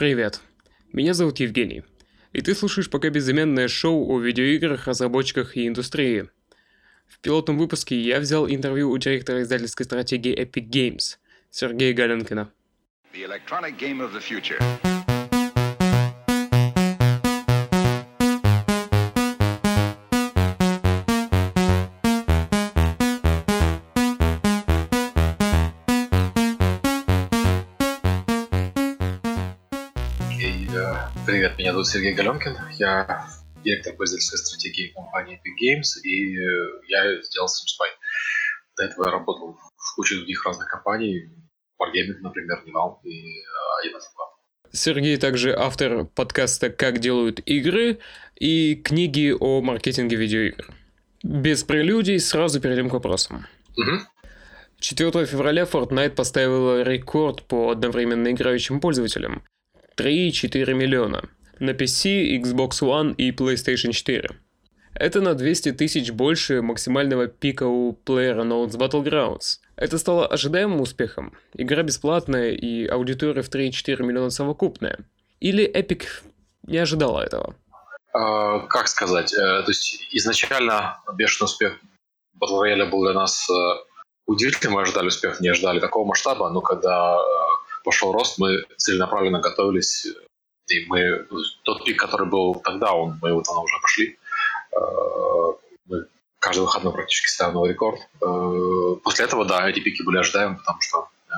Привет, меня зовут Евгений, и ты слушаешь пока безымянное шоу о видеоиграх, разработчиках и индустрии. В пилотном выпуске я взял интервью у директора издательской стратегии Epic Games Сергея Галенкина. The electronic game of the future. Зовут Сергей Галенкин, я директор пользовательской стратегии компании Epic Games, и э, я сделал SteamSpy. До этого я работал в куче других разных компаний, Wargaming, например, Nival и 1С Сергей также автор подкаста «Как делают игры» и книги о маркетинге видеоигр. Без прелюдий сразу перейдем к вопросам. Угу. 4 февраля Fortnite поставила рекорд по одновременно играющим пользователям – 3,4 миллиона. На PC, Xbox One и PlayStation 4. Это на 200 тысяч больше максимального пика у PlayerUnknown's Battlegrounds. Это стало ожидаемым успехом. Игра бесплатная и аудитория в 3,4 миллиона совокупная. Или Epic не ожидала этого? А, как сказать? Э, то есть изначально бешеный успех Battle Royale был для нас э, удивительным. Мы ожидали успеха, не ожидали такого масштаба, но когда э, пошел рост, мы целенаправленно готовились, и мы тот пик, который был тогда, он, мы его давно уже пошли. Э, мы каждый выходной практически ставим новый рекорд. Э, после этого, да, эти пики были ожидаемы, потому что э,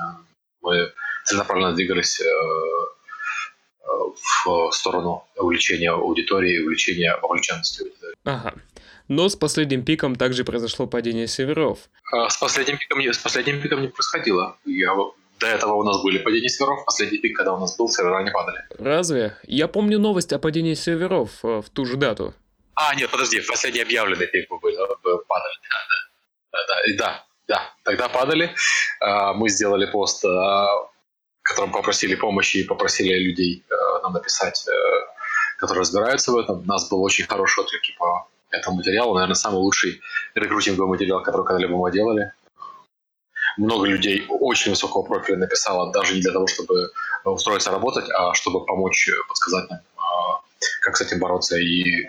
мы целенаправленно двигались в сторону увеличения аудитории, увеличения вовлеченности аудитории. Ага. Но с последним пиком также произошло падение серверов. С последним пиком, с последним пиком не происходило. Я до этого у нас были падения серверов, последний пик, когда у нас был, сервера не падали. Разве? Я помню новость о падении серверов э, в ту же дату. А, нет, подожди, последний объявленный пик мы были, э, падали. Да, да, да, да, да, тогда падали. А, мы сделали пост, э, в котором попросили помощи и попросили людей нам написать, которые разбираются в этом. У нас был очень хороший отклик по этому материалу. Наверное, самый лучший рекрутинговый материал, который когда-либо мы делали много людей очень высокого профиля написало даже не для того, чтобы устроиться работать, а чтобы помочь э, подсказать нам, а, как с этим бороться. И э,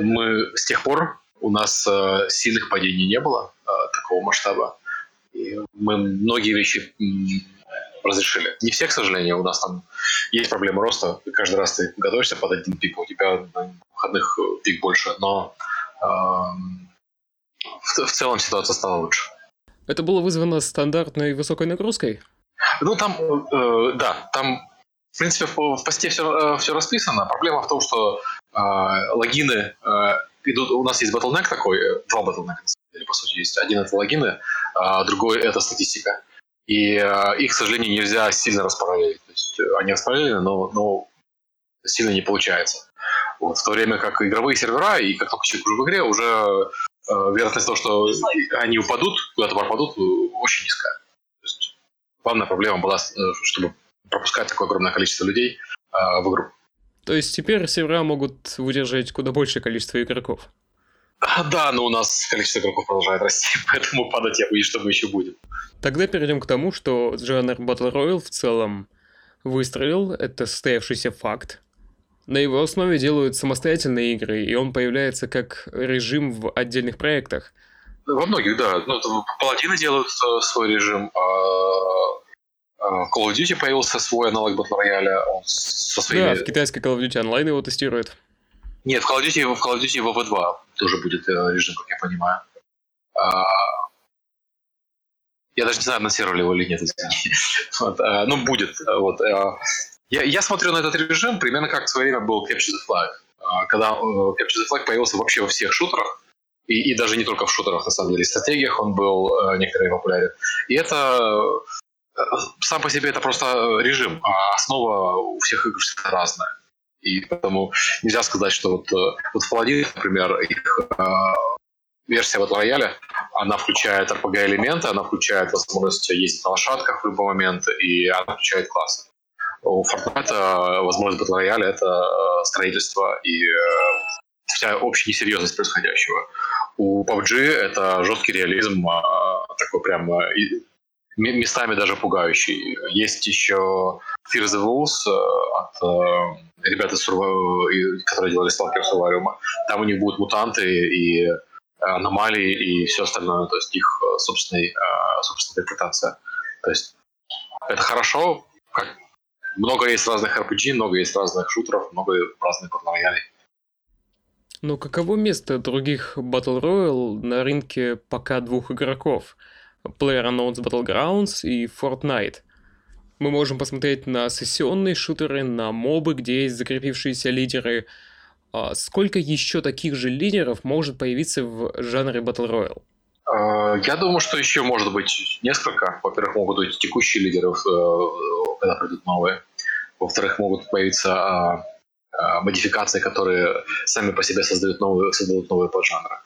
мы с тех пор у нас э, сильных падений не было такого масштаба. И мы многие вещи разрешили. Не все, к сожалению, у нас там есть проблемы роста. Каждый раз ты готовишься под один пик, у тебя на выходных пик больше, но э, в, в целом ситуация стала лучше. Это было вызвано стандартной высокой нагрузкой? Ну, там, э, да, там, в принципе, в, в посте все, э, все расписано. Проблема в том, что э, логины э, идут... У нас есть Bottleneck такой, э, два Bottleneck, по сути, есть. Один — это логины, а другой — это статистика. И э, их, к сожалению, нельзя сильно распараллелить. То есть э, они распараллелены, но, но сильно не получается. Вот, в то время как игровые сервера, и как только человек уже в игре, уже вероятность того, что они упадут, куда-то пропадут, э, очень низкая. То есть главная проблема была, э, чтобы пропускать такое огромное количество людей в игру. То есть теперь сервера могут выдержать куда большее количество игроков? Да, но у нас количество игроков продолжает расти, поэтому падать я боюсь, что мы еще будем. Тогда перейдем к тому, что жанр Battle Royale в целом выстрелил, это состоявшийся факт. На его основе делают самостоятельные игры, и он появляется как режим в отдельных проектах. Во многих, да. Ну, Паладины делают э, свой режим, а, а Call of Duty появился свой аналог Battle Royale. Он со своими... Да, в китайской Call of Duty Online его тестируют. Нет, в Call of Duty, в Call of Duty WW2 тоже будет э, режим, как я понимаю. А, я даже не знаю, анонсировали его или нет, вот, а, ну, будет. Вот. Я, я смотрю на этот режим примерно как в свое время был Capture the Flag. А, когда э, Capture the Flag появился вообще во всех шутерах, и, и даже не только в шутерах, на самом деле, в стратегиях он был э, некоторые популярен. И это э, сам по себе это просто режим, а основа у всех игр всегда разная. И поэтому нельзя сказать, что вот, вот Paladin, например, их э, версия Battle Royale, она включает RPG-элементы, она включает возможность ездить на лошадках в любой момент, и она включает классы. У Fortnite возможность Battle Royale — это э, строительство и э, вся общая несерьезность происходящего. У PUBG это жесткий реализм, такой прям местами даже пугающий. Есть еще Fear the Wolves от ребят, которые делали Stalker Solarium. Там у них будут мутанты и аномалии и все остальное, то есть их собственный, собственная интерпретация. То есть это хорошо, как много есть разных RPG, много есть разных шутеров, много разных батл роялей. Но каково место других Battle Royale на рынке пока двух игроков? PlayerUnknown's Battlegrounds и Fortnite. Мы можем посмотреть на сессионные шутеры, на мобы, где есть закрепившиеся лидеры. А сколько еще таких же лидеров может появиться в жанре Battle Royale? А, я думаю, что еще может быть несколько. Во-первых, могут быть текущие лидеры, э, когда придут новые. Во-вторых, могут появиться а, а, модификации, которые сами по себе создают новые, создают новые поджанры.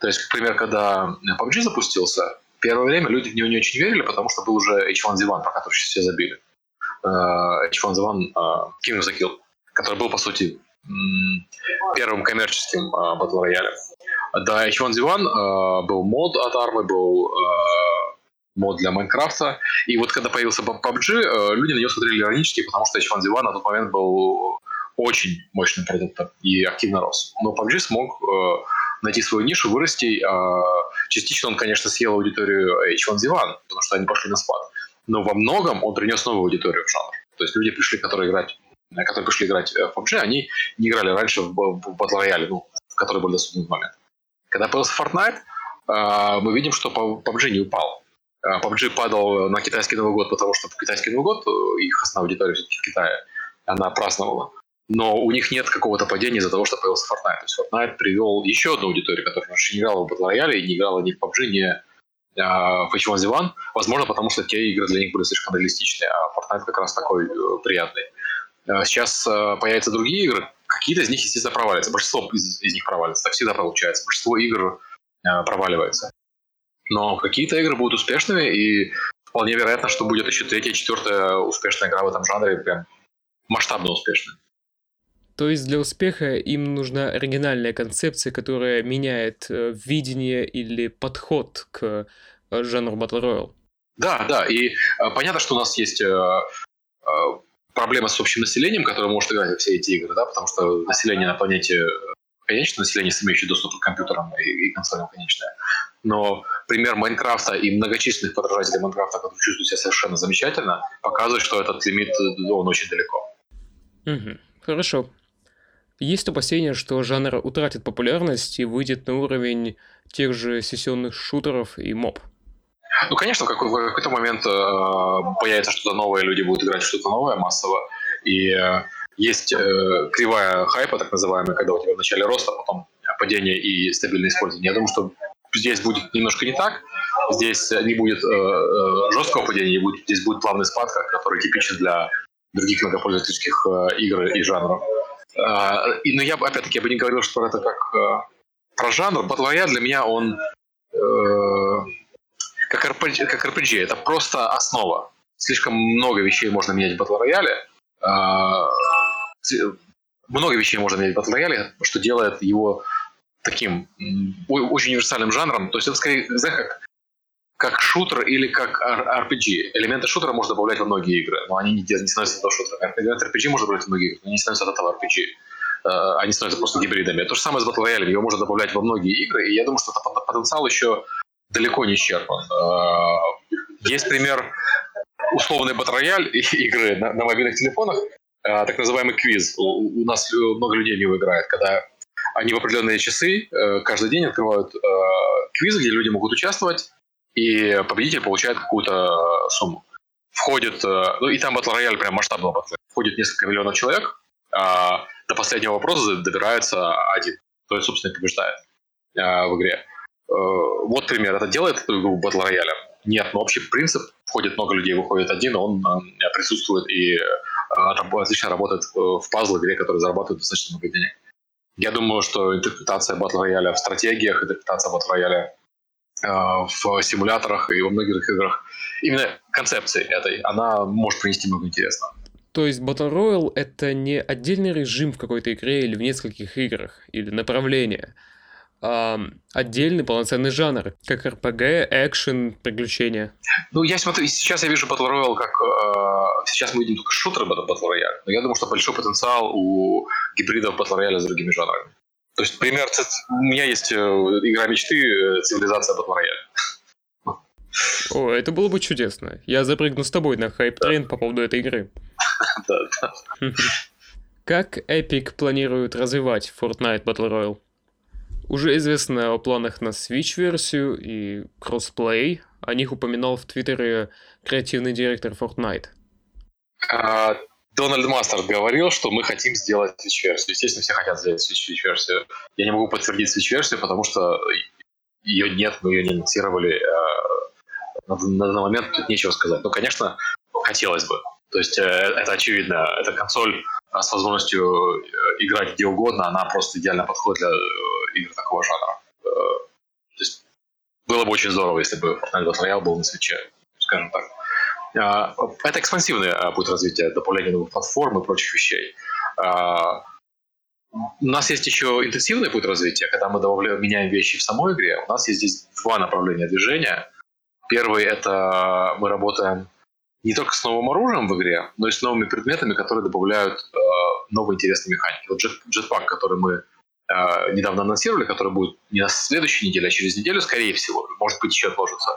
То есть, например, когда PUBG запустился, первое время люди в него не очень верили, потому что был уже H1Z1, про который все забили. H1Z1 King of the Kill, который был, по сути, первым коммерческим батл роялем. До H1Z1 э, был мод от армы, был мод для Майнкрафта. И вот когда появился PUBG, э, люди на него смотрели иронически, потому что H1Z1 на тот момент был очень мощным продуктом и активно рос. Но PUBG смог э, найти свою нишу, вырасти. Э, частично он, конечно, съел аудиторию H1Z1, потому что они пошли на спад. Но во многом он принес новую аудиторию в жанр. То есть люди пришли, которые играть которые пришли играть в PUBG, они не играли раньше в, в Battle Royale, ну, которые были доступны в момент. Когда появился Fortnite, а, мы видим, что PUBG не упал. PUBG а, падал на китайский Новый год, потому что китайский Новый год, э, их основная аудитория все-таки в Китае, она праздновала. Но у них нет какого-то падения из-за того, что появился Fortnite. То есть Fortnite привел еще одну аудиторию, которая раньше не играла в Battle Royale не играла ни в PUBG, ни а, в H1Z1. Возможно, потому что те игры для них были слишком реалистичные, а Fortnite как раз такой э, приятный. Сейчас э, появятся другие игры, Какие-то из них, естественно, провалятся. Большинство из, из них провалится. Так всегда получается. Большинство игр э, проваливается. Но какие-то игры будут успешными, и вполне вероятно, что будет еще третья, четвертая успешная игра в этом жанре, прям масштабно успешная. То есть для успеха им нужна оригинальная концепция, которая меняет э, видение или подход к э, жанру Battle Royale. Да, да, и э, понятно, что у нас есть э, э, проблема с общим населением, которое может играть во все эти игры, да, потому что население на планете конечное население, имеющее доступ к компьютерам и, и консолям конечное. Но пример Майнкрафта и многочисленных подражателей Майнкрафта, которые чувствуют себя совершенно замечательно, показывает, что этот лимит, он очень далеко. Угу. Хорошо. Есть опасения, что жанр утратит популярность и выйдет на уровень тех же сессионных шутеров и моб? Ну, конечно, в какой-то момент э, появится что-то новое, люди будут играть что-то новое массово. И э, есть э, кривая хайпа, так называемая, когда у тебя вначале рост, а потом падение и стабильное использование. Я думаю, что здесь будет немножко не так. Здесь не будет э, э жесткого падения, будет, здесь будет плавный спад, который типичен для других многопользовательских э, игр и жанров. Э, но я, опять-таки, я бы не говорил, что это как э, про жанр. Battle Royale для меня он э, как RPG, как RPG. Это просто основа. Слишком много вещей можно менять в Battle Royale. А, много вещей можно менять в Battle Royale, что делает его таким очень универсальным жанром. То есть это скорее, знаешь, как, шутер или как RPG. Элементы шутера можно добавлять во многие игры, но они не, не становятся этого шутера. Элементы RPG можно добавлять во многие игры, но они не становятся от этого RPG. А, они становятся просто гибридами. То же самое с Battle Royale. Его можно добавлять во многие игры, и я думаю, что потенциал еще далеко не исчерпан. А, есть пример условной батрояль игры на, на мобильных телефонах, а, так называемый квиз. У, у нас много людей в него играет, когда они в определенные часы э, каждый день открывают э, квизы, где люди могут участвовать, и победитель получает какую-то сумму. Входит, э, ну и там батл рояль прям масштабного батл Входит несколько миллионов человек, а до последнего вопроса добирается один. То есть, собственно, побеждает в игре. Э, вот пример. Это делает эту игру Battle Royale? Нет, но общий принцип. Входит много людей, выходит один, он э, присутствует и э, отлично работает в пазл игре, который зарабатывает достаточно много денег. Я думаю, что интерпретация Battle Royale в стратегиях, интерпретация Battle Royale в симуляторах и во многих играх, именно концепции этой, она может принести много интересного. То есть Battle Royale — это не отдельный режим в какой-то игре или в нескольких играх, или направление — э, отдельный полноценный жанр, как RPG, экшен, приключения. Ну, я смотрю, сейчас я вижу Battle Royale как э, сейчас мы видим только шутеры Battle Royale, но я думаю, что большой потенциал у гибридов Battle Royale с другими жанрами. То есть, пример, у меня есть э, игра мечты э, «Цивилизация Battle Royale». О, это было бы чудесно. Я запрыгну с тобой на hype train по поводу этой игры. Да, да. Как Epic планирует развивать Fortnite Battle Royale? Уже известно о планах на Switch-версию и кроссплей. О них упоминал в Твиттере креативный директор Fortnite. А, Дональд Мастерд говорил, что мы хотим сделать Switch-версию. Естественно, все хотят сделать Switch-версию. Я не могу подтвердить Switch-версию, потому что ее нет, мы ее не анонсировали. А, на, данный момент тут нечего сказать. Но, конечно, хотелось бы. То есть э, это очевидно. Это консоль а, с возможностью э, играть где угодно, она просто идеально подходит для э, игр такого жанра. То есть было бы очень здорово, если бы Fortnite Battle Royale был на свече, скажем так. А, это экспансивный путь развития, добавление новых платформ и прочих вещей. А, у нас есть еще интенсивный путь развития, когда мы добавляем, меняем вещи в самой игре. У нас есть здесь два направления движения. Первый — это мы работаем не только с новым оружием в игре, но и с новыми предметами, которые добавляют э, новые интересные механики. Вот джетпак, который мы э, недавно анонсировали, который будет не на следующей неделе, а через неделю, скорее всего, может быть, еще отложится.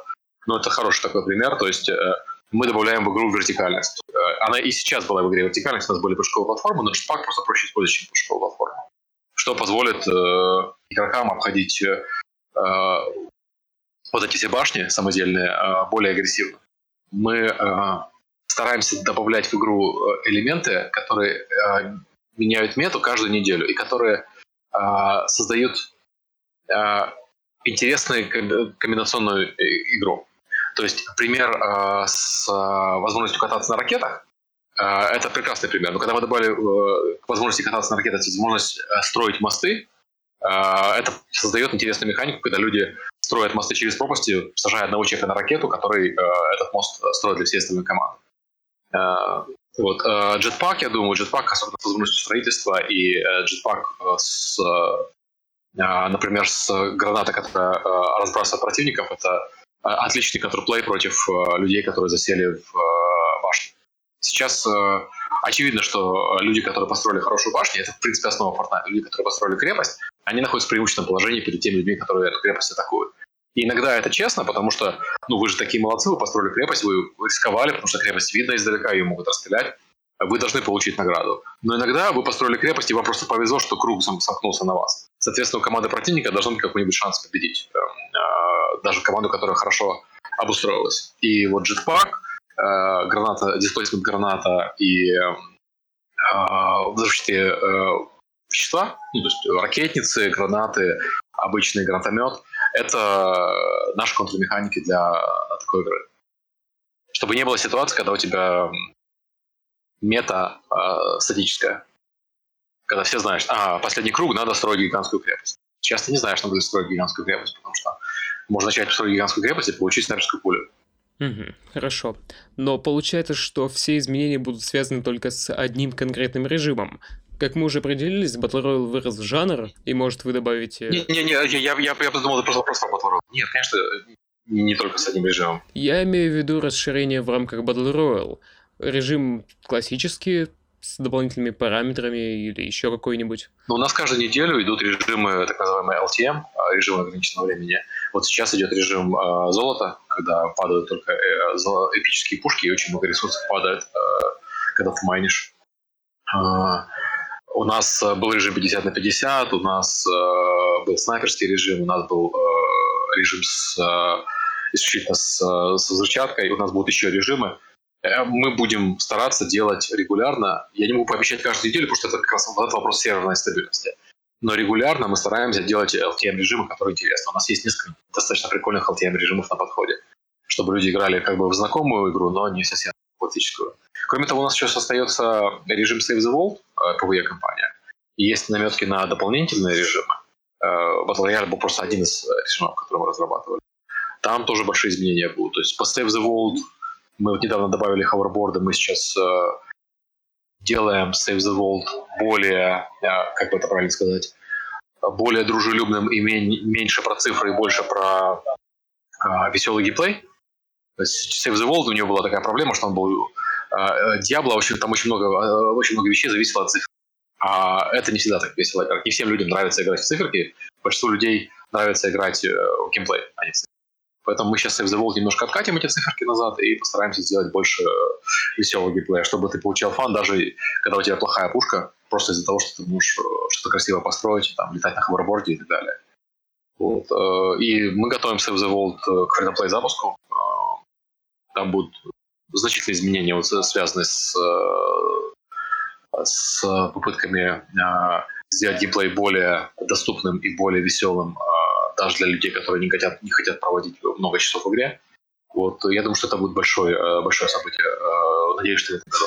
Но это хороший такой пример. То есть э, мы добавляем в игру вертикальность. Э, она и сейчас была в игре вертикальность, у нас были прыжковые платформы, но джетпак просто проще использовать, чем прыжковую платформу. Что позволит э, игрокам обходить э, э вот эти все башни самодельные э, более агрессивно мы э, стараемся добавлять в игру э, элементы, которые э, меняют мету каждую неделю и которые э, создают э, интересную комбинационную игру. То есть пример э, с э, возможностью кататься на ракетах, э, это прекрасный пример. Но когда мы добавили э, возможности кататься на ракетах возможность строить мосты, это создает интересную механику, когда люди строят мосты через пропасти, сажая одного человека на ракету, который этот мост строит для всей остальной команды. Вот. Джетпак, я думаю, джетпак, особенно с возможностью строительства, и джетпак с, например, с гранатой, которая разбрасывает противников, это отличный контрплей против э, людей, которые засели в э, башне. Сейчас э, очевидно, что люди, которые построили хорошую башню, это, в принципе, основа Fortnite. Люди, которые построили крепость, они находятся в преимущественном положении перед теми людьми, которые эту крепость атакуют. И иногда это честно, потому что, ну, вы же такие молодцы, вы построили крепость, вы рисковали, потому что крепость видно издалека, ее могут расстрелять. Вы должны получить награду. Но иногда вы построили крепость, и вам просто повезло, что круг сомкнулся на вас. Соответственно, у команды противника должен быть какой-нибудь шанс победить. Даже команду, которая хорошо обустроилась. И вот джетпак, э, граната, дисплейсмент граната и э, взрывчатые э, вещества, ну, то есть ракетницы, гранаты, обычный гранатомет – это наши контрмеханики для такой игры. Чтобы не было ситуации, когда у тебя мета э, статическая. Когда все знаешь, а, последний круг, надо строить гигантскую крепость. Сейчас ты не знаешь, надо строить гигантскую крепость, потому что можно начать строить гигантскую крепость и получить снайперскую пулю. Угу, хорошо. Но получается, что все изменения будут связаны только с одним конкретным режимом. Как мы уже определились, Battle Royale вырос в жанр, и может вы добавите... Не-не-не, я, я, я, я подумал, это просто вопрос про Battle Royale. Нет, конечно, не только с одним режимом. Я имею в виду расширение в рамках Battle Royale. Режим классический, с дополнительными параметрами или еще какой-нибудь? Ну, у нас каждую неделю идут режимы, так называемые LTM, а, режим ограниченного времени. Вот сейчас идет режим э, золота, когда падают только э, эпические пушки, и очень много ресурсов падает, э, когда ты майнишь. Э, у нас э, был режим 50 на 50, у нас э, был снайперский режим, у нас был э, режим с, э, исключительно с, э, с взрывчаткой, у нас будут еще режимы. Э, мы будем стараться делать регулярно. Я не могу пообещать каждую неделю, потому что это как раз этот вопрос серверной стабильности. Но регулярно мы стараемся делать LTM-режимы, которые интересны. У нас есть несколько достаточно прикольных LTM-режимов на подходе, чтобы люди играли как бы в знакомую игру, но не совсем классическую. Кроме того, у нас сейчас остается режим Save the World, PvE-компания. И есть наметки на дополнительные режимы. Э, Battle Royale был просто один из режимов, который мы разрабатывали. Там тоже большие изменения будут. То есть по Save the World мы вот недавно добавили ховерборды, мы сейчас э, делаем Save the World более, э, как бы это правильно сказать, более дружелюбным и меньше про цифры и больше про веселый геймплей. То есть Save the World у него была такая проблема, что он был Diablo, в общем, там очень много, очень много вещей зависело от цифр. А это не всегда так весело. Не всем людям нравится играть в циферки. Большинству людей нравится играть в геймплей, а не в циферки. Поэтому мы сейчас в The Vault немножко откатим эти циферки назад и постараемся сделать больше веселого геймплея, чтобы ты получал фан, даже когда у тебя плохая пушка, просто из-за того, что ты можешь что-то красиво построить, там, летать на ховерборде и так далее. Вот. И мы готовим Save the World к free запуску. Там будут значительные изменения, вот, связанные с, с попытками сделать геймплей более доступным и более веселым даже для людей, которые не хотят, не хотят проводить много часов в игре. Вот, я думаю, что это будет большое, большое событие. Надеюсь, что в этом году.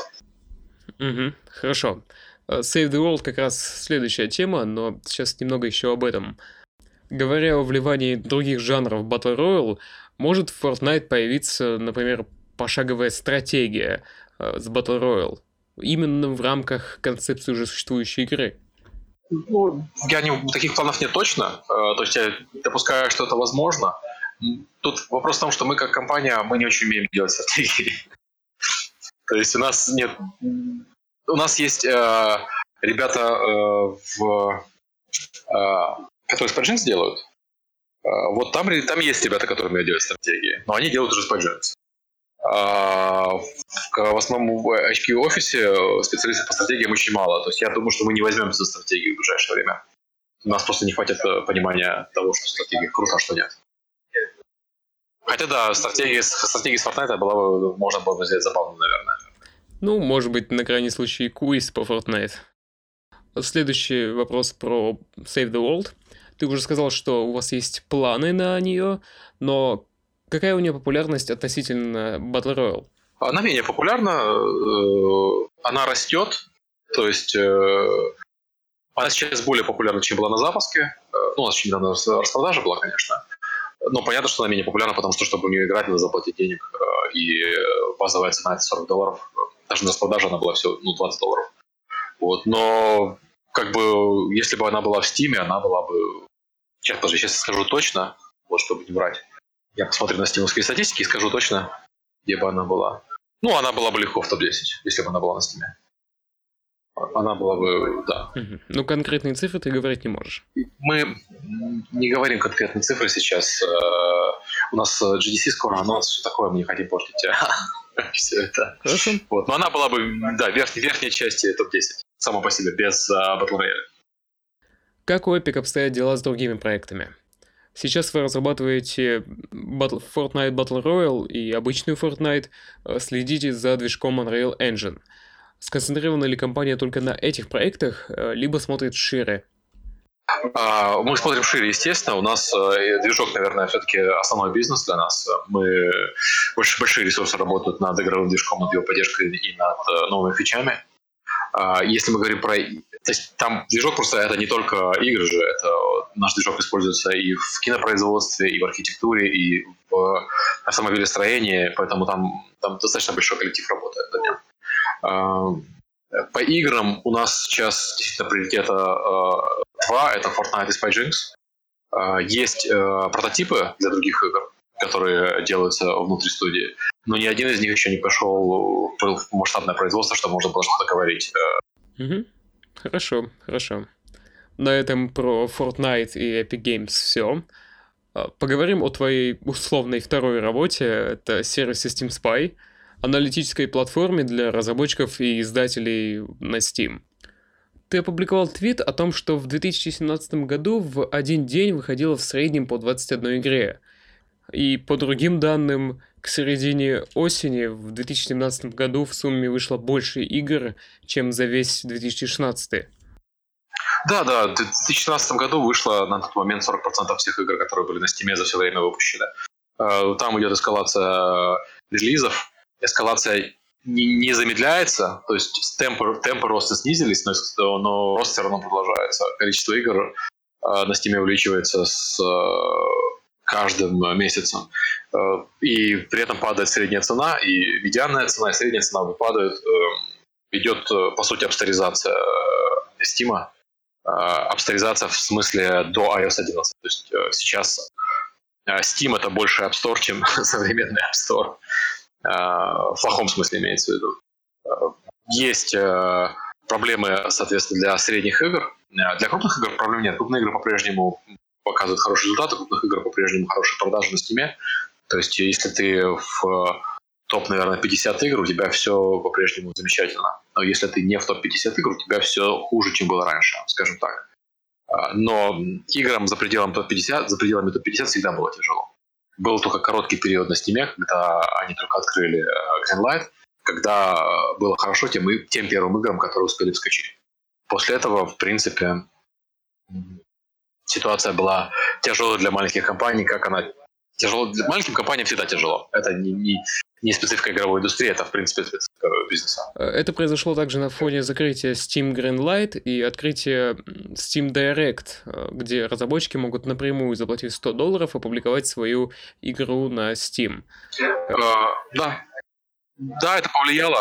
Угу, хорошо. Save the World как раз следующая тема, но сейчас немного еще об этом. Говоря о вливании других жанров Battle Royale, может в Fortnite появиться, например, пошаговая стратегия э, с Battle Royale, именно в рамках концепции уже существующей игры? Ну, я не, таких планов нет точно. Э, то есть я допускаю, что это возможно. Тут вопрос в том, что мы как компания, мы не очень умеем делать стратегии. То есть у нас нет... У нас есть э, ребята э, в... Э, которые Spygens делают. Э, вот там, там есть ребята, которые умеют делать стратегии. Но они делают уже Spygens. А, в основном в HQ офисе специалистов по стратегиям очень мало. То есть я думаю, что мы не возьмемся за стратегию в ближайшее время. У нас просто не хватит э, понимания того, что стратегия круто, а что нет. Хотя да, стратегия, стратегия с Fortnite была бы, можно было бы взять забавно, наверное. Ну, может быть, на крайний случай квиз по Fortnite. Следующий вопрос про Save the World. Ты уже сказал, что у вас есть планы на нее, но Какая у нее популярность относительно Battle Royale? Она менее популярна, э, она растет, то есть э, она сейчас более популярна, чем была на запуске. Э, ну, у нас еще недавно распродажа была, конечно. Но понятно, что она менее популярна, потому что, чтобы в нее играть, надо заплатить денег. И базовая цена это 40 долларов. Даже на распродаже она была всего ну, 20 долларов. Вот. Но как бы, если бы она была в Steam, она была бы... Сейчас, подожди, сейчас скажу точно, вот чтобы не врать. Я посмотрю на стимовские статистики и скажу точно, где бы она была. Ну, она была бы легко в топ-10, если бы она была на стиме. Она была бы, да. Ну, конкретные цифры ты говорить не можешь. Мы не говорим конкретные цифры сейчас. Э, у нас GDC скоро анонс, все такое, мы не хотим портить все это. Хорошо. Вот. Но она была бы, да, верхней, верхней части топ-10, само по себе, без uh, Battle Royale. Как у Epic обстоят дела с другими проектами? Сейчас вы разрабатываете Battle, Fortnite Battle Royale и обычную Fortnite, э, следите за движком Unreal Engine. Сконцентрирована ли компания только на этих проектах, э, либо смотрит шире? А, мы смотрим шире, естественно. У нас э, движок, наверное, все-таки основной бизнес для нас. Мы больше большие ресурсы работают над игровым движком, над его поддержкой и над новыми фичами. А, если мы говорим про... То есть там движок просто это не только игры же, это наш движок используется и в кинопроизводстве, и в архитектуре, и в автомобилестроении, поэтому там, там достаточно большой коллектив работает над ним. А, по играм у нас сейчас действительно приоритета а, два, это Fortnite и Spy Есть прототипы для других игр, которые делаются внутри студии но ни один из них еще не пошел в масштабное производство, чтобы можно было что-то говорить. Угу. Хорошо, хорошо. На этом про Fortnite и Epic Games все. А, поговорим о твоей условной второй работе. Это сервис Steam Spy, аналитической платформе для разработчиков и издателей на Steam. Ты опубликовал твит о том, что в 2017 году в один день выходило в среднем по 21 игре. И по другим данным, к середине осени в 2017 году в сумме вышло больше игр, чем за весь 2016. Да, да, в 2016 году вышло на тот момент 40% всех игр, которые были на Steam за все время выпущены. Э, там идет эскалация релизов, эскалация не, замедляется, то есть темпы, темпы роста снизились, но, но рост все равно продолжается. Количество игр э, на Steam увеличивается с э, каждым э, месяцем. Э, и при этом падает средняя цена, и медианная цена, и средняя цена выпадают. Эм, идет, э, по сути, абсторизация Steam. Абсторизация в смысле до iOS 11. То есть сейчас Steam это больше App Store, чем современный App Store. В плохом смысле имеется в виду. Есть проблемы, соответственно, для средних игр. Для крупных игр проблем нет. Крупные игры по-прежнему показывают хорошие результаты, крупных игр по-прежнему хорошие продажи на Steam. То есть, если ты в топ, наверное, 50 игр, у тебя все по-прежнему замечательно. Но если ты не в топ-50 игр, у тебя все хуже, чем было раньше, скажем так. А, но играм за пределами топ-50, за пределами топ-50 всегда было тяжело. Был только короткий период на Steam, когда они только открыли э, Greenlight, когда было хорошо тем, тем первым играм, которые успели вскочить. После этого, в принципе, ситуация была тяжелая для маленьких компаний, как она тяжело для маленьким компаниям всегда тяжело. Это не, не, не специфика игровой индустрии, это, в принципе, специфика бизнеса. Это произошло также на фоне закрытия Steam Greenlight и открытия Steam Direct, где разработчики могут напрямую заплатив 100 долларов опубликовать свою игру на Steam. Uh, да. Да, это повлияло.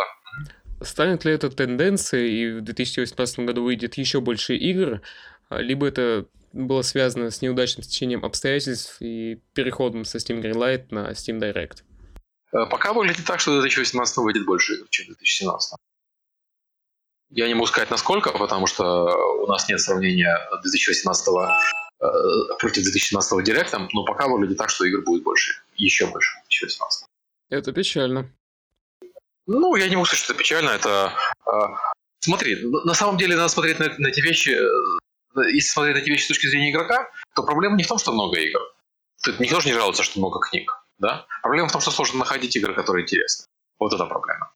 Станет ли это тенденцией, и в 2018 году выйдет еще больше игр, либо это было связано с неудачным течением обстоятельств и переходом со Steam Greenlight на Steam Direct? Э, пока выглядит так, что 2018 выйдет больше игр, чем 2017. Я не могу сказать насколько, потому что у нас нет сравнения 2018 э, против 2017 директа, но пока выглядит так, что игр будет больше, еще больше 2018. Это печально. Ну, я не могу сказать, что это печально. Это э, смотри, на самом деле надо смотреть на, на эти вещи. Если смотреть на эти вещи с точки зрения игрока, то проблема не в том, что много игр. Тут никто же не жалуется, что много книг. Да? Проблема в том, что сложно находить игры, которые интересны. Вот это проблема.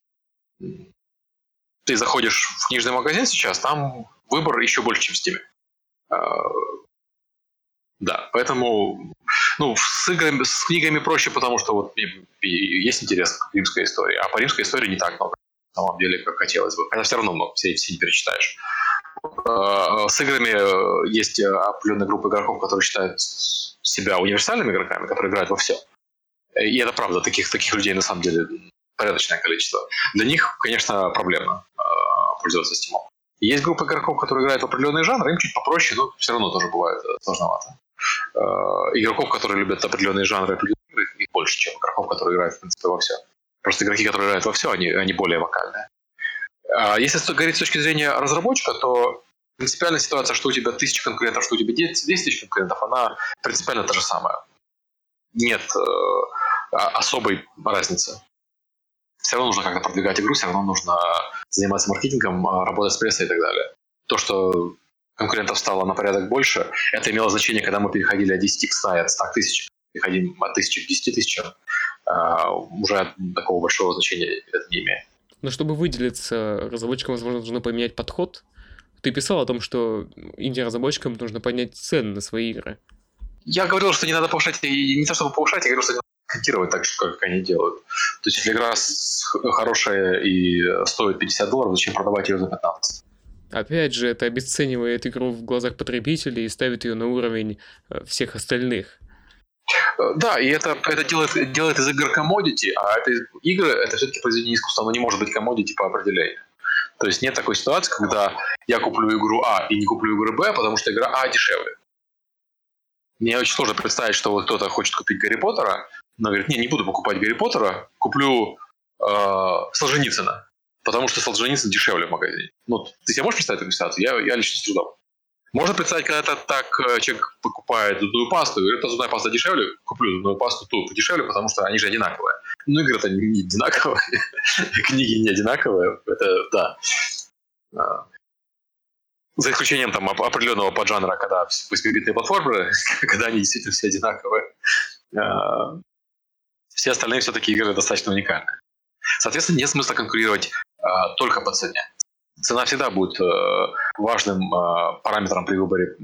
Ты заходишь в книжный магазин сейчас, там выбор еще больше, чем в Steam. А, да, поэтому ну, с, играми, с книгами проще, потому что вот есть интерес к римской истории, а по римской истории не так много, на самом деле, как хотелось бы. Хотя все равно много, все, все не перечитаешь. А, с играми э, есть определенная группа игроков, которые считают себя универсальными игроками, которые играют во все. И это правда, таких, таких людей на самом деле порядочное количество. Для них, конечно, проблемно э, пользоваться Steam. Есть группа игроков, которые играют в определенный жанр, им чуть попроще, но все равно тоже бывает э, сложновато. Э, игроков, которые любят определенные жанры, их больше, чем игроков, которые играют, в принципе, во все. Просто игроки, которые играют во все, они, они более вокальные. А если говорить с точки зрения разработчика, то принципиальная ситуация, что у тебя тысяча конкурентов, что у тебя 10 тысяч конкурентов, она принципиально та же самая. Нет а, особой разницы. Все равно нужно как-то продвигать игру, все равно нужно заниматься маркетингом, а, работать с прессой и так далее. То, что конкурентов стало на порядок больше, это имело значение, когда мы переходили от 10 к 100, от 100 тысяч, переходим от 1000 к 10 тысячам, уже такого большого значения это не имеет. Но чтобы выделиться, разработчикам, возможно, нужно поменять подход. Ты писал о том, что инди-разработчикам нужно поднять цены на свои игры. Я говорил, что не надо повышать, и не то чтобы повышать, я говорил, что не надо контировать так как они делают. То есть, если игра хорошая и стоит 50 долларов, зачем продавать ее за 15? Опять же, это обесценивает игру в глазах потребителей и ставит ее на уровень э, всех остальных. Да, и это, это делает, делает из игр комодити, а это игры это все-таки произведение искусства, оно не может быть комодити по определению. То есть нет такой ситуации, когда я куплю игру А и не куплю игру Б, потому что игра А дешевле. Мне очень сложно представить, что вот кто-то хочет купить Гарри Поттера, но говорит, не, не буду покупать Гарри Поттера, куплю э, Солженицына, потому что Солженицын дешевле в магазине. Ну, ты себе можешь представить такую ситуацию? Я, я лично с трудом. Можно представить, когда это так э, человек покупает зубную пасту, и говорит, эта зубная паста дешевле, куплю зубную пасту ту подешевле, потому что они же одинаковые. Ну, игры-то не одинаковые, книги не одинаковые, это да. А, за исключением там определенного поджанра, когда 8-битные платформы, когда они действительно все одинаковые. А, все остальные все-таки игры достаточно уникальны. Соответственно, нет смысла конкурировать а, только по цене. Цена всегда будет э, важным а, параметром при выборе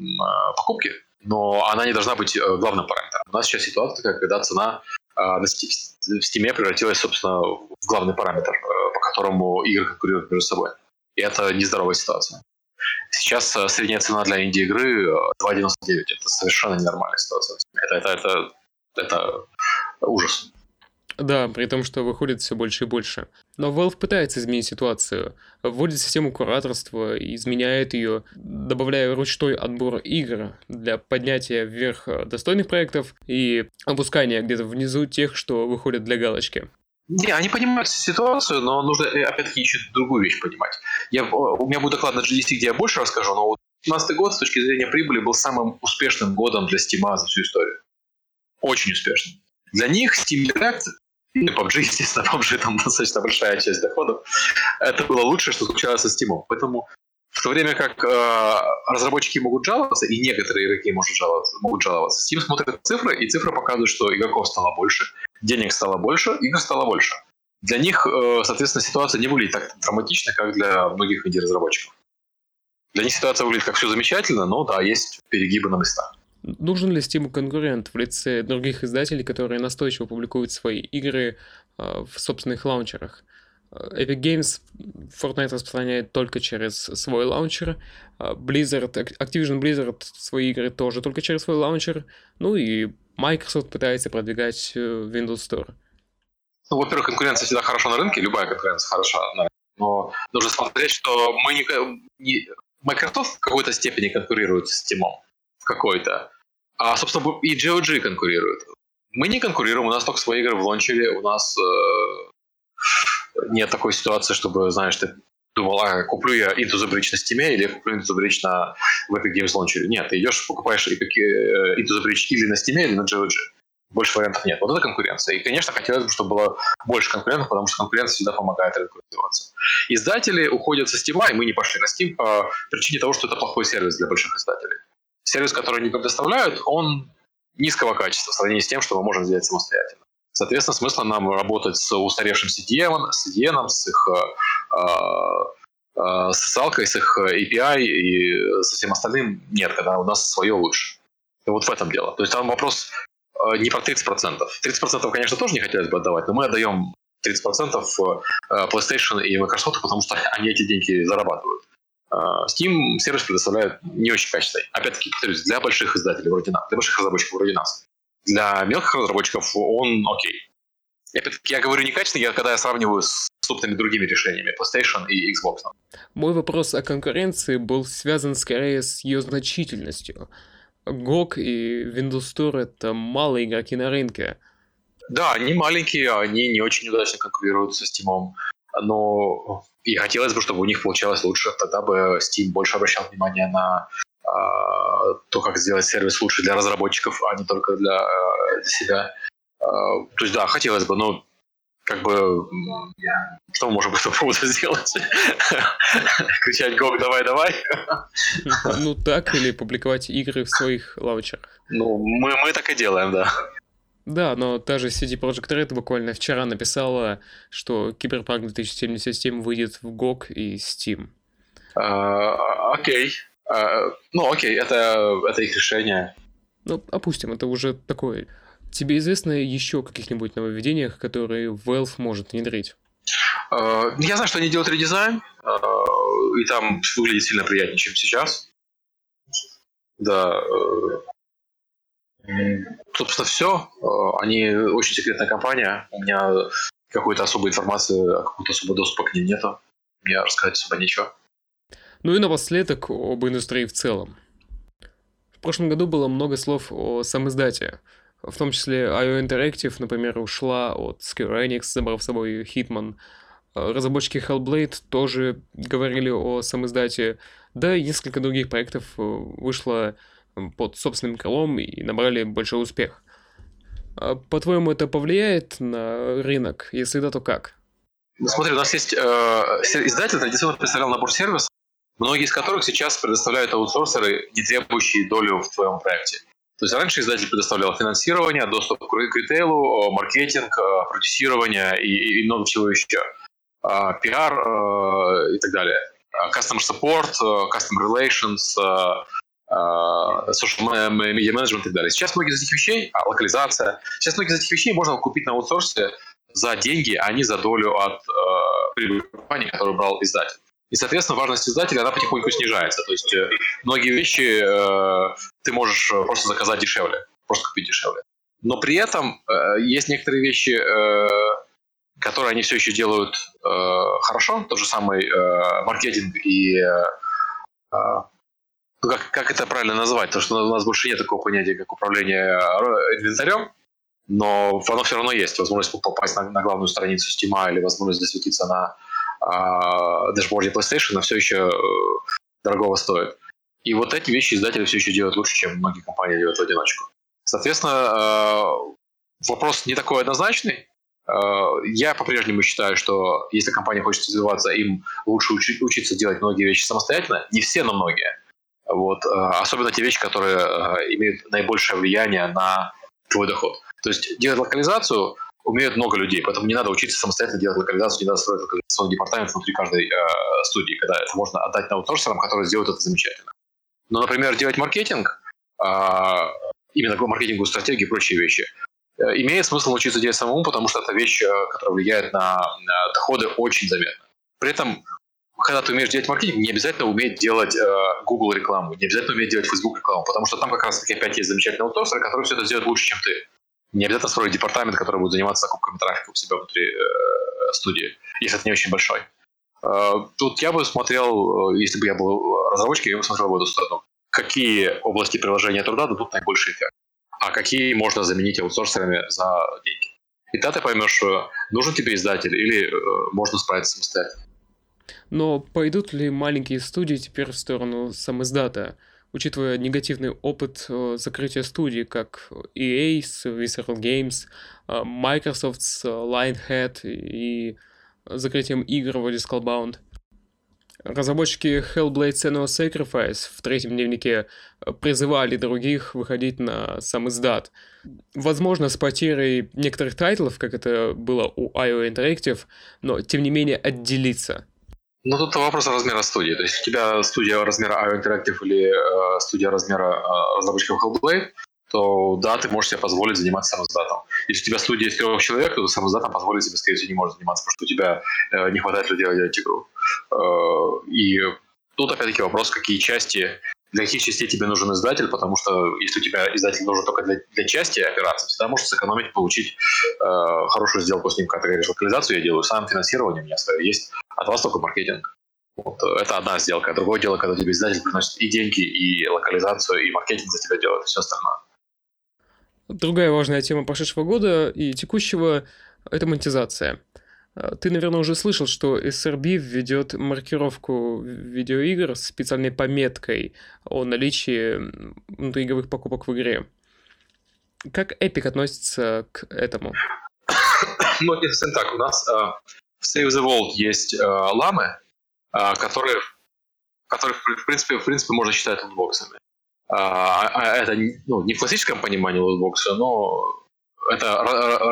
покупки, но она не должна быть э, главным параметром. У нас сейчас ситуация, когда цена в Steam превратилась, собственно, в главный параметр, э, по которому игры конкурируют между собой. И это нездоровая ситуация. Сейчас э, средняя цена для инди-игры 2.99. Э, это совершенно ненормальная ситуация. Это, это, это, это ужас. Да, при том, что выходит все больше и больше. Но Valve пытается изменить ситуацию, вводит систему кураторства, изменяет ее, добавляя ручной отбор игр для поднятия вверх достойных проектов и опускания где-то внизу тех, что выходят для галочки. Не, они понимают ситуацию, но нужно, э, опять-таки, еще другую вещь понимать. Я, у меня будет доклад на GDC, где я больше расскажу, но вот 2017 год с точки зрения прибыли был самым успешным годом для Steam за всю историю. Очень успешным. Для них Steam Direct и PUBG, естественно, PUBG там достаточно большая часть доходов. Это было лучшее, что случалось со Steam. Поэтому в то время как э, разработчики могут жаловаться, и некоторые игроки могут жаловаться, могут жаловаться, Steam смотрит цифры, и цифры показывают, что игроков стало больше, денег стало больше, игр стало больше. Для них, э, соответственно, ситуация не выглядит так драматично, как для многих инди-разработчиков. Для них ситуация выглядит как все замечательно, но да, есть перегибы на местах. Нужен ли Steam конкурент в лице других издателей, которые настойчиво публикуют свои игры э, в собственных лаунчерах? Epic Games Fortnite распространяет только через свой лаунчер, Blizzard, Activision Blizzard свои игры тоже только через свой лаунчер, ну и Microsoft пытается продвигать э, Windows Store. Ну, во-первых, конкуренция всегда хороша на рынке, любая конкуренция хороша, но нужно смотреть, что мы не, не Microsoft в какой-то степени конкурирует с Steam, какой-то, а, собственно, и GOG конкурирует. Мы не конкурируем, у нас только свои игры в лончере, у нас э, нет такой ситуации, чтобы, знаешь, ты думал, а, куплю я Into the Bridge на Steam или я куплю Into the Bridge на, в Epic Games Launcher. Нет, ты идешь, покупаешь э, Into the Bridge или на Steam, или на GOG. Больше вариантов нет. Вот это конкуренция. И, конечно, хотелось бы, чтобы было больше конкурентов, потому что конкуренция всегда помогает рынку развиваться. Издатели уходят со Steam, и мы не пошли на Steam по причине того, что это плохой сервис для больших издателей. Сервис, который они предоставляют, он низкого качества в сравнении с тем, что мы можем сделать самостоятельно. Соответственно, смысла нам работать с устаревшим CDN, с, CDN, с их э, э, социалкой, с их API и со всем остальным нет, когда у нас свое лучше. И вот в этом дело. То есть там вопрос э, не про 30%. 30%, конечно, тоже не хотелось бы отдавать, но мы отдаем 30% PlayStation и Microsoft, потому что они эти деньги зарабатывают. Steam сервис предоставляет не очень качественный. Опять-таки, повторюсь, для больших издателей вроде нас, для больших разработчиков вроде нас. Для мелких разработчиков он окей. Опять-таки, я говорю некачественно, я, когда я сравниваю с доступными другими решениями, PlayStation и Xbox. Мой вопрос о конкуренции был связан скорее с ее значительностью. GOG и Windows Store — это малые игроки на рынке. Да, они маленькие, они не очень удачно конкурируют со Steam. Но и хотелось бы, чтобы у них получалось лучше. Тогда бы Steam больше обращал внимание на а, то, как сделать сервис лучше для разработчиков, а не только для, э, для себя. А, то есть, да, хотелось бы, но как бы что мы можем по этому поводу сделать? Кричать «Гог, давай, давай!» Ну так, или публиковать игры в своих лаунчерах. Ну, мы, мы так и делаем, да. Да, но та же CD Projekt Red буквально вчера написала, что Cyberpunk 2077 выйдет в GOG и Steam. Uh, окей. Uh, ну, окей, это, это их решение. Ну, опустим, это уже такое. Тебе известно еще о каких-нибудь нововведениях, которые Valve может внедрить? Uh, я знаю, что они делают редизайн, uh, и там выглядит сильно приятнее, чем сейчас. Да. Собственно, все. Э, они очень секретная компания. У меня какой-то особой информации, какого-то особого доступа к ним нету. Мне рассказать особо нечего. Ну и напоследок об индустрии в целом. В прошлом году было много слов о самоиздате. В том числе IO Interactive, например, ушла от Square Enix, забрав с собой Hitman. Разработчики Hellblade тоже говорили о самоиздате. Да и несколько других проектов э, вышло под собственным крылом и набрали большой успех. А, по-твоему, это повлияет на рынок? Если да, то как? Ну, смотри, у нас есть э, издатель, традиционно представлял набор сервисов, многие из которых сейчас предоставляют аутсорсеры, не требующие долю в твоем проекте. То есть раньше издатель предоставлял финансирование, доступ к ритейлу, маркетинг, э, продюсирование и, и много всего еще. А, пиар э, и так далее. Customer support, э, customer relations, media management и так далее. Сейчас многие из этих вещей, а, локализация, сейчас многие из этих вещей можно купить на аутсорсе за деньги, а не за долю от э, прибыли компании, которую брал издатель. И, соответственно, важность издателя, она потихоньку снижается. То есть э, многие вещи э, ты можешь просто заказать дешевле, просто купить дешевле. Но при этом э, есть некоторые вещи, э, которые они все еще делают э, хорошо. Тот же самый э, маркетинг и э, э как, как это правильно назвать? Потому что у нас больше нет такого понятия, как управление э, инвентарем. но оно все равно есть. Возможность попасть на, на главную страницу Steam или возможность засветиться на э, дашборде PlayStation, но все еще э, дорогого стоит. И вот эти вещи издатели все еще делают лучше, чем многие компании делают в одиночку. Соответственно, э, вопрос не такой однозначный. Э, я по-прежнему считаю, что если компания хочет развиваться, им лучше учи- учиться делать многие вещи самостоятельно. Не все, но многие. Вот. Э, особенно те вещи, которые имеют наибольшее влияние на твой доход. То есть делать локализацию умеют много людей, поэтому не надо учиться самостоятельно делать локализацию, не надо строить локализационный департамент внутри каждой э, студии, когда это можно отдать на аутсорсерам, которые сделают это замечательно. Но, например, делать маркетинг, э, именно маркетинговую стратегию и прочие вещи, э, имеет смысл научиться делать самому, потому что это вещь, э, которая влияет на, на доходы очень заметно. При этом, когда ты умеешь делать маркетинг, не обязательно уметь делать э, Google рекламу, не обязательно уметь делать Facebook рекламу, потому что там как раз таки опять есть замечательные аутсорсеры, которые все это сделают лучше, чем ты. Не обязательно строить департамент, который будет заниматься закупками трафика у себя внутри э, студии, если это не очень большой. Э, тут я бы смотрел, э, если бы я был разработчиком, я бы смотрел в эту сторону. Какие области приложения труда дадут наибольший эффект, а какие можно заменить аутсорсерами за деньги. И тогда ты поймешь, что нужен тебе издатель или э, можно справиться самостоятельно. Но пойдут ли маленькие студии теперь в сторону самоиздата? учитывая негативный опыт э, закрытия студий, как EA с Visceral Games, э, Microsoft с Lionhead и закрытием игр вроде Skullbound. Разработчики Hellblade Senua's Sacrifice в третьем дневнике призывали других выходить на сам издат. Возможно, с потерей некоторых тайтлов, как это было у IO Interactive, но тем не менее отделиться – ну, тут вопрос размера студии. То есть у тебя студия размера IO Interactive или э, студия размера э, разработчиков Hellblade, то да, ты можешь себе позволить заниматься самоздатом. Если у тебя студия из трех человек, то самоздатом позволить себе, скорее всего, не можешь заниматься, потому что у тебя э, не хватает людей делать игру. Э, и тут опять-таки вопрос, какие части для каких частей тебе нужен издатель, потому что если у тебя издатель нужен только для, для части операции, всегда можешь сэкономить, получить э, хорошую сделку с ним, когда ты говоришь, локализацию я делаю, сам финансирование у меня свое есть, от вас только маркетинг. Вот, э, это одна сделка. Другое дело, когда тебе издатель приносит и деньги, и локализацию, и маркетинг за тебя делает, и все остальное. Другая важная тема прошедшего года и текущего – это монетизация. А, ты, наверное, уже слышал, что SRB введет маркировку видеоигр с специальной пометкой о наличии внутриигровых покупок в игре. Как Epic относится к этому? Ну, совсем так. У нас uh, в Save the World есть uh, ламы, uh, которые, которые в, принципе, в принципе можно считать лутбоксами. Uh, это ну, не в классическом понимании лутбокса, но это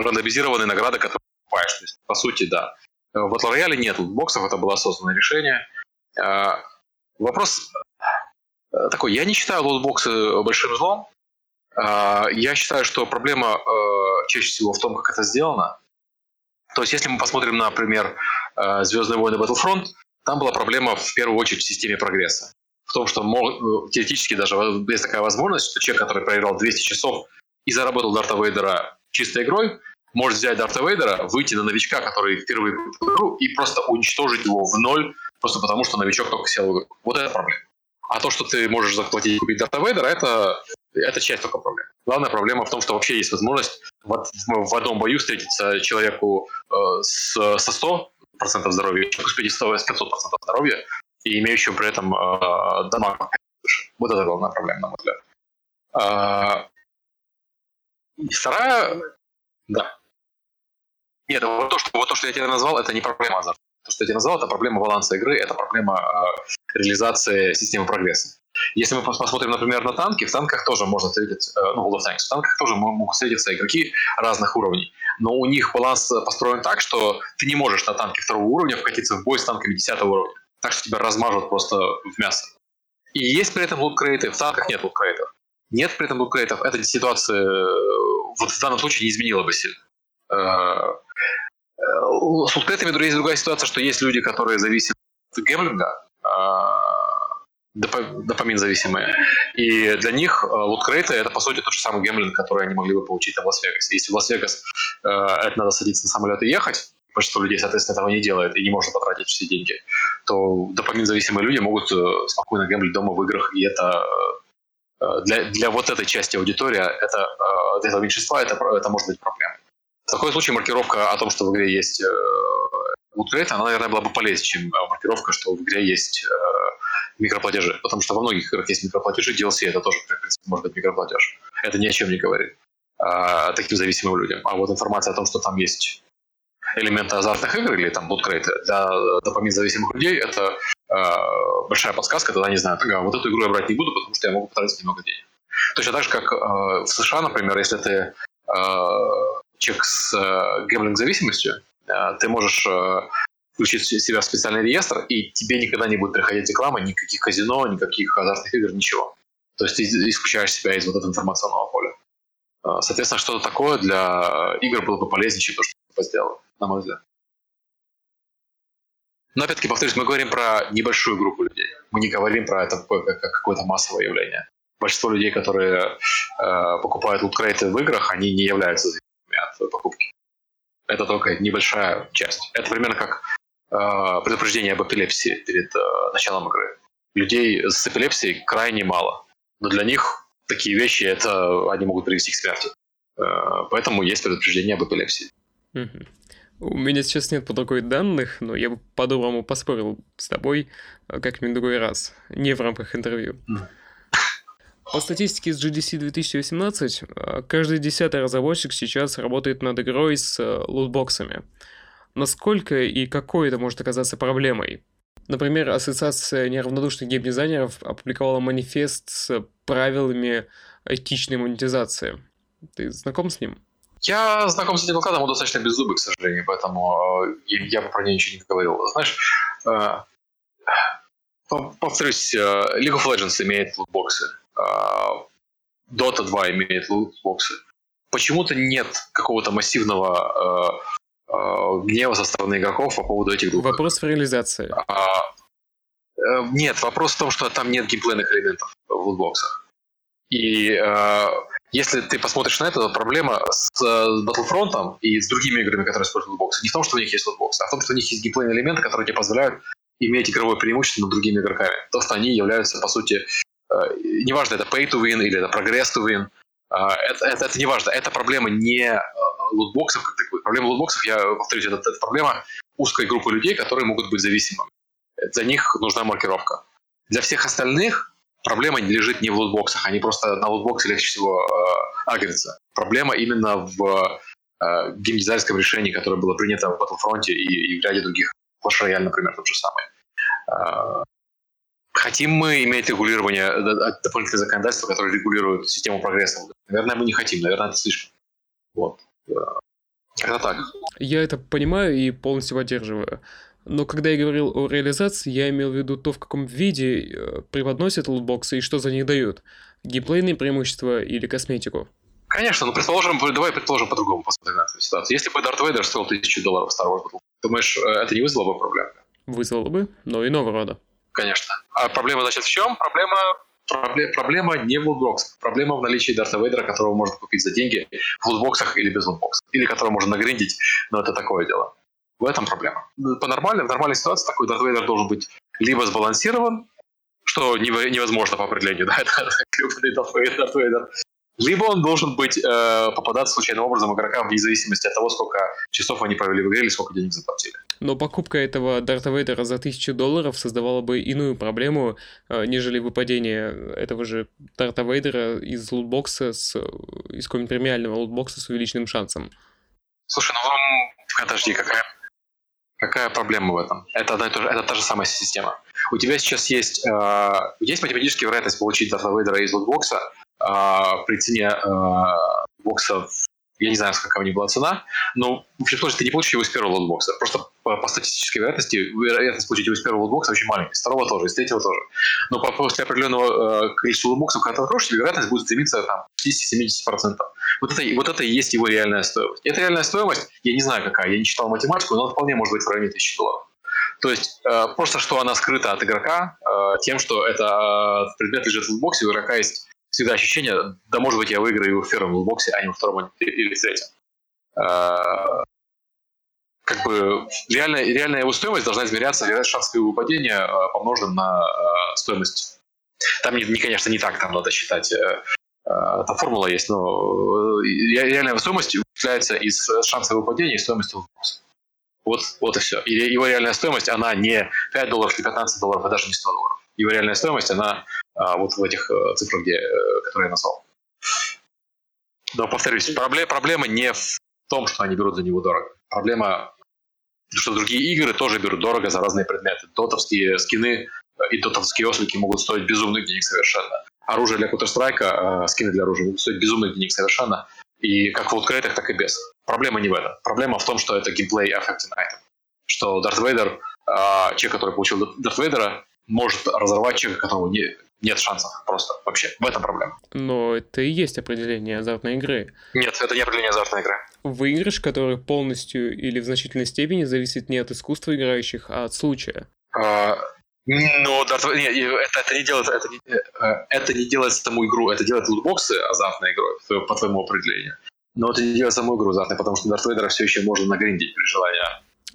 рандомизированные награды, которые покупаешь. То есть, по сути, да. В Battle нет лутбоксов, это было осознанное решение. А, вопрос э, такой, я не считаю лутбоксы большим злом. Я считаю, что проблема э, чаще всего в том, как это сделано. То есть, если мы посмотрим, например, э, «Звездные войны Battlefront», там была проблема в первую очередь в системе прогресса. В том, что теоретически даже есть такая возможность, что человек, который проиграл 200 часов и заработал Дарта Вейдера чистой игрой, может взять Дарта Вейдера, выйти на новичка, который впервые в игру, и просто уничтожить его в ноль, просто потому что новичок только сел в игру. Вот это проблема. А то, что ты можешь заплатить и купить Дарта Вейдера, это, это часть только проблемы. Главная проблема в том, что вообще есть возможность в, в одном бою встретиться человеку э, с, со 100% здоровья, человеку с 500, с 500% здоровья, и имеющему при этом э, дамаг Вот это главная проблема, на мой взгляд. А, вторая да. Нет, вот то, что, вот то, что я тебе назвал, это не проблема азарта. То, что я тебе назвал, это проблема баланса игры, это проблема э, реализации системы прогресса. Если мы посмотрим, например, на танки, в танках тоже можно встретить, э, ну, World of Tanks, в танках тоже могут встретиться игроки разных уровней. Но у них баланс построен так, что ты не можешь на танке второго уровня вкатиться в бой с танками десятого уровня. Так что тебя размажут просто в мясо. И есть при этом луткрейты, в танках нет луткрейтов. Нет при этом луткрейтов, эта ситуация э, вот в данном случае не изменила бы сильно. Э, с луткретами есть другая ситуация, что есть люди, которые зависят от гемблинга, допамин зависимые. И для них э, loot crate ы это по сути тот же самый гемблинг, который они могли бы получить в Лас-Вегасе. Если в Лас-Вегас э, это надо садиться на самолет и ехать, большинство людей, соответственно, этого не делает и не может потратить все деньги, то допамин зависимые люди могут спокойно гемблить дома в играх, и это для, для вот этой части аудитории, это, для этого меньшинства это, это может быть проблемой. В таком случае маркировка о том, что в игре есть лутрейт, она, наверное, была бы полезнее, чем маркировка, что в игре есть микроплатежи. Потому что во многих играх есть микроплатежи, DLC это тоже, в принципе, может быть микроплатеж. Это ни о чем не говорит а, таким зависимым людям. А вот информация о том, что там есть элементы азартных игр или там луткрейты для допамин зависимых людей, это э, большая подсказка, тогда не знаю, вот эту игру я брать не буду, потому что я могу потратить немного денег. Точно так же, как э, в США, например, если ты э, человек с э, гэмблинг-зависимостью, э, ты можешь э, включить себя в специальный реестр, и тебе никогда не будет приходить реклама, никаких казино, никаких азартных игр, ничего. То есть ты исключаешь себя из вот этого информационного поля. Соответственно, что-то такое для игр было бы полезнее, чем то, что ты сделал на мой взгляд. Но опять-таки, повторюсь, мы говорим про небольшую группу людей. Мы не говорим про это как какое-то массовое явление. Большинство людей, которые э, покупают луткрейты в играх, они не являются от покупки. Это только небольшая часть. Это примерно как э, предупреждение об эпилепсии перед э, началом игры. Людей с эпилепсией крайне мало. Но для них такие вещи, это они могут привести к смерти. Э, поэтому есть предупреждение об эпилепсии. Mm-hmm. У меня сейчас нет под рукой данных, но я бы по-доброму поспорил с тобой э, как-нибудь другой раз, не в рамках интервью. По статистике из GDC 2018, э, каждый десятый разработчик сейчас работает над игрой с э, лутбоксами. Насколько и какой это может оказаться проблемой? Например, Ассоциация неравнодушных геймдизайнеров опубликовала манифест с правилами этичной монетизации. Ты знаком с ним? Я знаком с этим адвокатом, он достаточно беззубый, к сожалению, поэтому э, я про нее ничего не говорил. Знаешь, э, повторюсь, League of Legends имеет лутбоксы, Dota 2 имеет лутбоксы. Почему-то нет какого-то массивного гнева со стороны игроков по поводу этих двух. Вопрос в реализации. А, нет, вопрос в том, что там нет геймплейных элементов в лутбоксах. И э, если ты посмотришь на это, то проблема с э, Battlefront и с другими играми, которые используют лутбоксы, не в том, что у них есть лутбоксы, а в том, что у них есть геймплейные элементы, которые тебе позволяют иметь игровое преимущество над другими игроками. То, что они являются, по сути, э, неважно, это pay to win или это progress to win, э, это, это, это не важно. Это проблема не э, лутбоксов как таковых. Проблема лутбоксов, я повторюсь, это, это проблема узкой группы людей, которые могут быть зависимыми. Для них нужна маркировка. Для всех остальных проблема лежит не в лутбоксах, они просто на лутбоксе легче всего э, агрятся. Проблема именно в э, геймдизайнерском решении, которое было принято в Battlefront и, и в ряде других. Clash Royale, например, тот же самый. Э, хотим мы иметь регулирование, дополнительное законодательство, которое регулирует систему прогресса? Наверное, мы не хотим, наверное, это слишком. Вот. Это так. Я это понимаю и полностью поддерживаю. Но когда я говорил о реализации, я имел в виду то, в каком виде э, преподносят лутбоксы и что за них дают. Геймплейные преимущества или косметику. Конечно, но предположим, давай предположим по-другому посмотрим на эту ситуацию. Если бы Дарт Вейдер стоил тысячу долларов Star Wars Battle, думаешь, э, это не вызвало бы проблем? Вызвало бы, но иного рода. Конечно. А проблема, значит, в чем? Проблема проблема не в лутбоксах. Проблема в наличии Дарта Вейдера, которого можно купить за деньги в лутбоксах или без лутбоксов. Или которого можно нагриндить, но это такое дело. В этом проблема. По нормальной, в нормальной ситуации такой Дарт Вейдер должен быть либо сбалансирован, что невозможно по определению, да, Дарт Вейдер, либо он должен быть э, попадаться случайным образом игрокам вне зависимости от того, сколько часов они провели в игре или сколько денег заплатили. Но покупка этого Дарта Вейдера за тысячу долларов создавала бы иную проблему, э, нежели выпадение этого же Дарта Вейдера из лутбокса, с, из какого-нибудь премиального лутбокса с увеличенным шансом. Слушай, ну подожди, какая Какая проблема в этом? Это, одна же, это та же самая система. У тебя сейчас есть, э, есть математическая вероятность получить Дарта Вейдера из лутбокса э, при цене э, бокса я не знаю, какая у них была цена, но в общем случае ты не получишь его из первого лотбокса. Просто по, по статистической вероятности вероятность получить его из первого лотбокса очень маленькая, из второго тоже, из третьего тоже. Но по, после определенного э, количества лотбоксов, когда ты откроешь, вероятность будет стремиться там, к 50-70%. Вот это, вот это и есть его реальная стоимость. Эта реальная стоимость, я не знаю какая, я не читал математику, но она вполне может быть в районе 1000 долларов. То есть э, просто что она скрыта от игрока э, тем, что это э, предмет лежит в лутбоксе, у игрока есть всегда ощущение, да может быть я выиграю его в первом лутбоксе, а не во втором или в третьем. А, как бы реальная, реальная его стоимость должна измеряться, шанс его падения а, помножен на а, стоимость. там, не, не, конечно, не так там надо считать. Э, э, там формула есть, но реальная стоимость вычисляется из шанса выпадения и стоимости лутбокса. Вот, вот и все. И его реальная стоимость, она не 5 долларов, не 15 долларов, а даже не 100 долларов. Его реальная стоимость, она а, вот в этих цифрах, где, которые я назвал. Но, повторюсь, проблема, проблема не в том, что они берут за него дорого. Проблема что другие игры тоже берут дорого за разные предметы. Дотовские скины э, и дотовские ослики могут стоить безумных денег совершенно. Оружие для Counter-Strike, э, скины для оружия могут стоить безумных денег совершенно. И как в луткрейтах, так и без. Проблема не в этом. Проблема в том, что это геймплей affecting item. Что Дарт Вейдер, э, человек, который получил Дарт Вейдера, может разорвать человека, которого не, нет шансов просто вообще. В этом проблема. Но это и есть определение азартной игры. Нет, это не определение азартной игры. Выигрыш, который полностью или в значительной степени зависит не от искусства играющих, а от случая. А, но Дарт нет, это, это не делает это не, э, это не делает саму игру, это делает лутбоксы азартной игрой, по твоему определению. Но это не делает саму игру азартной, потому что Дарт Вейдера все еще можно нагриндить при желании.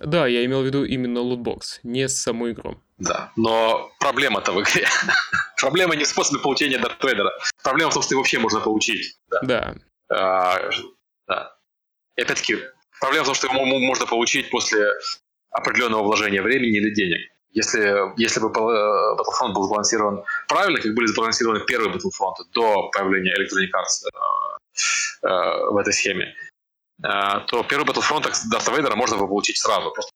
Да, я имел в виду именно лутбокс, не саму игру. Да, но проблема-то в игре. Проблема не в способе получения Дарт Вейдера. Проблема в том, что его вообще можно получить. Да. Да. А, да. И опять-таки, проблема в том, что его можно получить после определенного вложения времени или денег. Если, если бы э, Battlefront был сбалансирован правильно, как были сбалансированы первые Battlefront до появления Electronic Arts э, э, в этой схеме, то первый Battlefront Дарта Вейдера можно было получить сразу. Просто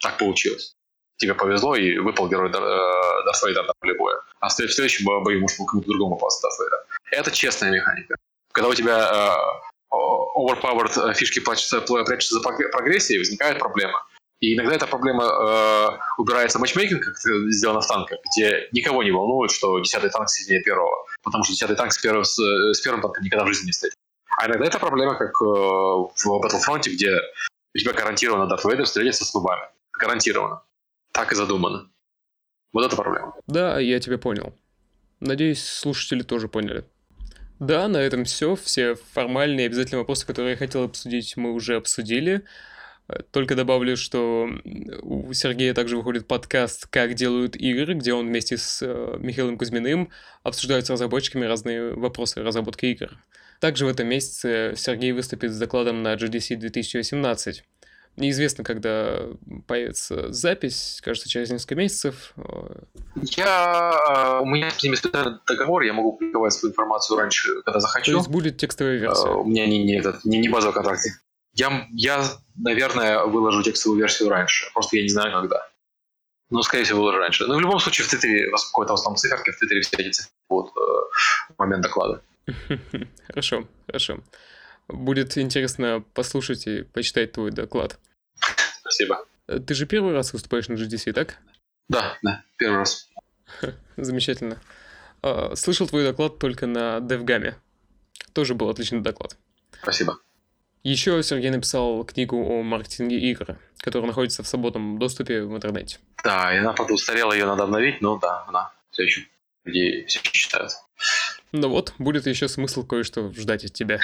так получилось тебе повезло и выпал герой Дарт Вейдер на поле боя. А в следующем бою может кому-то другому попасться Дарт Вейдер. Это честная механика. Когда у тебя э, overpowered э, фишки прячутся, прячутся за прогрессией, возникает проблема. И иногда эта проблема э, убирается матчмейкинг, как сделано в танках, где никого не волнует, что 10-й танк сильнее первого, потому что 10-й танк с, первым, с, с первым танком никогда в жизни не встретит. А иногда это проблема, как э, в Battlefront, где у тебя гарантированно Дарт Вейдер встретится с нубами. Гарантированно. Так и задумано. Вот это проблема. Да, я тебя понял. Надеюсь, слушатели тоже поняли. Да, на этом все. Все формальные обязательные вопросы, которые я хотел обсудить, мы уже обсудили. Только добавлю, что у Сергея также выходит подкаст «Как делают игры», где он вместе с э, Михаилом Кузьминым обсуждает с разработчиками разные вопросы разработки игр. Также в этом месяце Сергей выступит с докладом на GDC 2018. Неизвестно, когда появится запись, кажется, через несколько месяцев. Я... У меня с ними договор, я могу публиковать свою информацию раньше, когда захочу. То есть будет текстовая версия? У меня не, не, этот, не, не базовый контракт. Я, я, наверное, выложу текстовую версию раньше, просто я не знаю, когда. Но, скорее всего, выложу раньше. Но в любом случае, в Твиттере, какой-то основном циферки, в Твиттере все эти будут э, момент доклада. Хорошо, хорошо. Будет интересно послушать и почитать твой доклад. Спасибо. Э, ты же первый раз выступаешь на GDC, так? Да, да, первый раз. Замечательно. А, слышал твой доклад только на DevGAM. Тоже был отличный доклад. Спасибо. Еще Сергей написал книгу о маркетинге игр, которая находится в свободном доступе в интернете. Да, и она подустарела, ее надо обновить, но да, она все еще людей все еще читают. Ну вот, будет еще смысл кое-что ждать от тебя.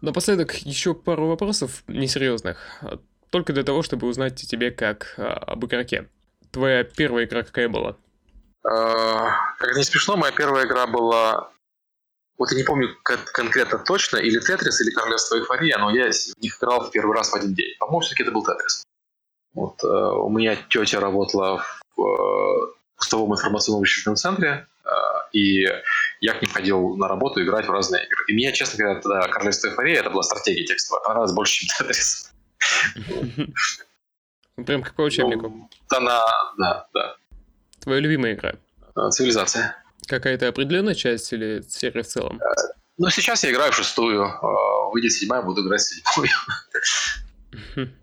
Напоследок еще пару вопросов несерьезных. Только для того, чтобы узнать о тебе как а, об игроке. Твоя первая игра какая была? А, как не смешно, моя первая игра была... Вот я не помню конкретно точно, или Тетрис, или Королевство Эйфория, но я в них играл в первый раз в один день. По-моему, все-таки это был Тетрис. Вот, э, у меня тетя работала в э, пустовом информационном вычислительном центре, э, и я к ним ходил на работу играть в разные игры. И мне, честно говоря, тогда «Королевство эйфория» это была стратегия текстовая, понравилась больше, чем «Тетрис». Прям как по учебнику. Ну, она, да, да. Твоя любимая игра? А, цивилизация. Какая-то определенная часть или серия в целом? А, ну, сейчас я играю в шестую. Выйдет седьмая, буду играть в седьмую.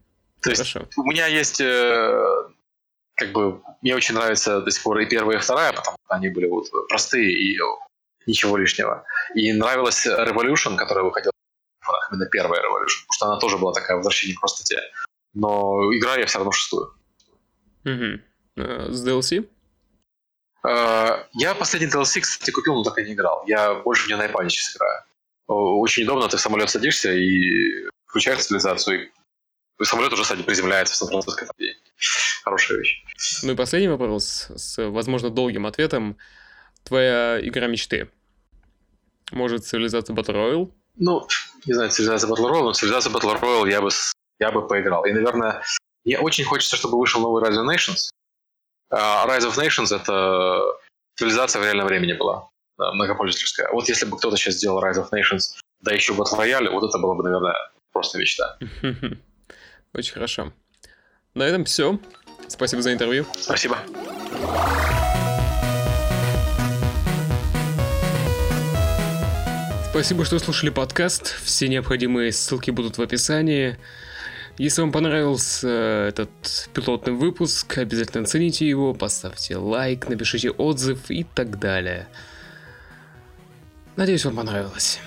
То есть у меня есть э, как бы мне очень нравится до сих пор и первая, и вторая, потому что они были вот простые и ничего лишнего. И нравилась Revolution, которая выходила именно первая Revolution, потому что она тоже была такая возвращение к простоте. Но играю я все равно шестую. Угу. С DLC? Uh, я последний DLC, кстати, купил, но так и не играл. Я больше в нее на iPad сейчас играю. Очень удобно, ты в самолет садишься и включаешь цивилизацию, и самолет уже, кстати, приземляется в Сан-Франциско. Хорошая вещь. Ну и последний вопрос с, возможно, долгим ответом. Твоя игра мечты? Может, цивилизация Battle Royale? Ну, не знаю, цивилизация Battle Royale, но цивилизация Battle Royale я бы, я бы поиграл. И, наверное, мне очень хочется, чтобы вышел новый Rise of Nations. Uh, Rise of Nations — это цивилизация в реальном времени была, многопользовательская. Вот если бы кто-то сейчас сделал Rise of Nations, да еще Battle Royale, вот это было бы, наверное, просто мечта. Очень хорошо. На этом все. Спасибо за интервью. Спасибо. Спасибо, что слушали подкаст. Все необходимые ссылки будут в описании. Если вам понравился этот пилотный выпуск, обязательно оцените его, поставьте лайк, напишите отзыв и так далее. Надеюсь, вам понравилось.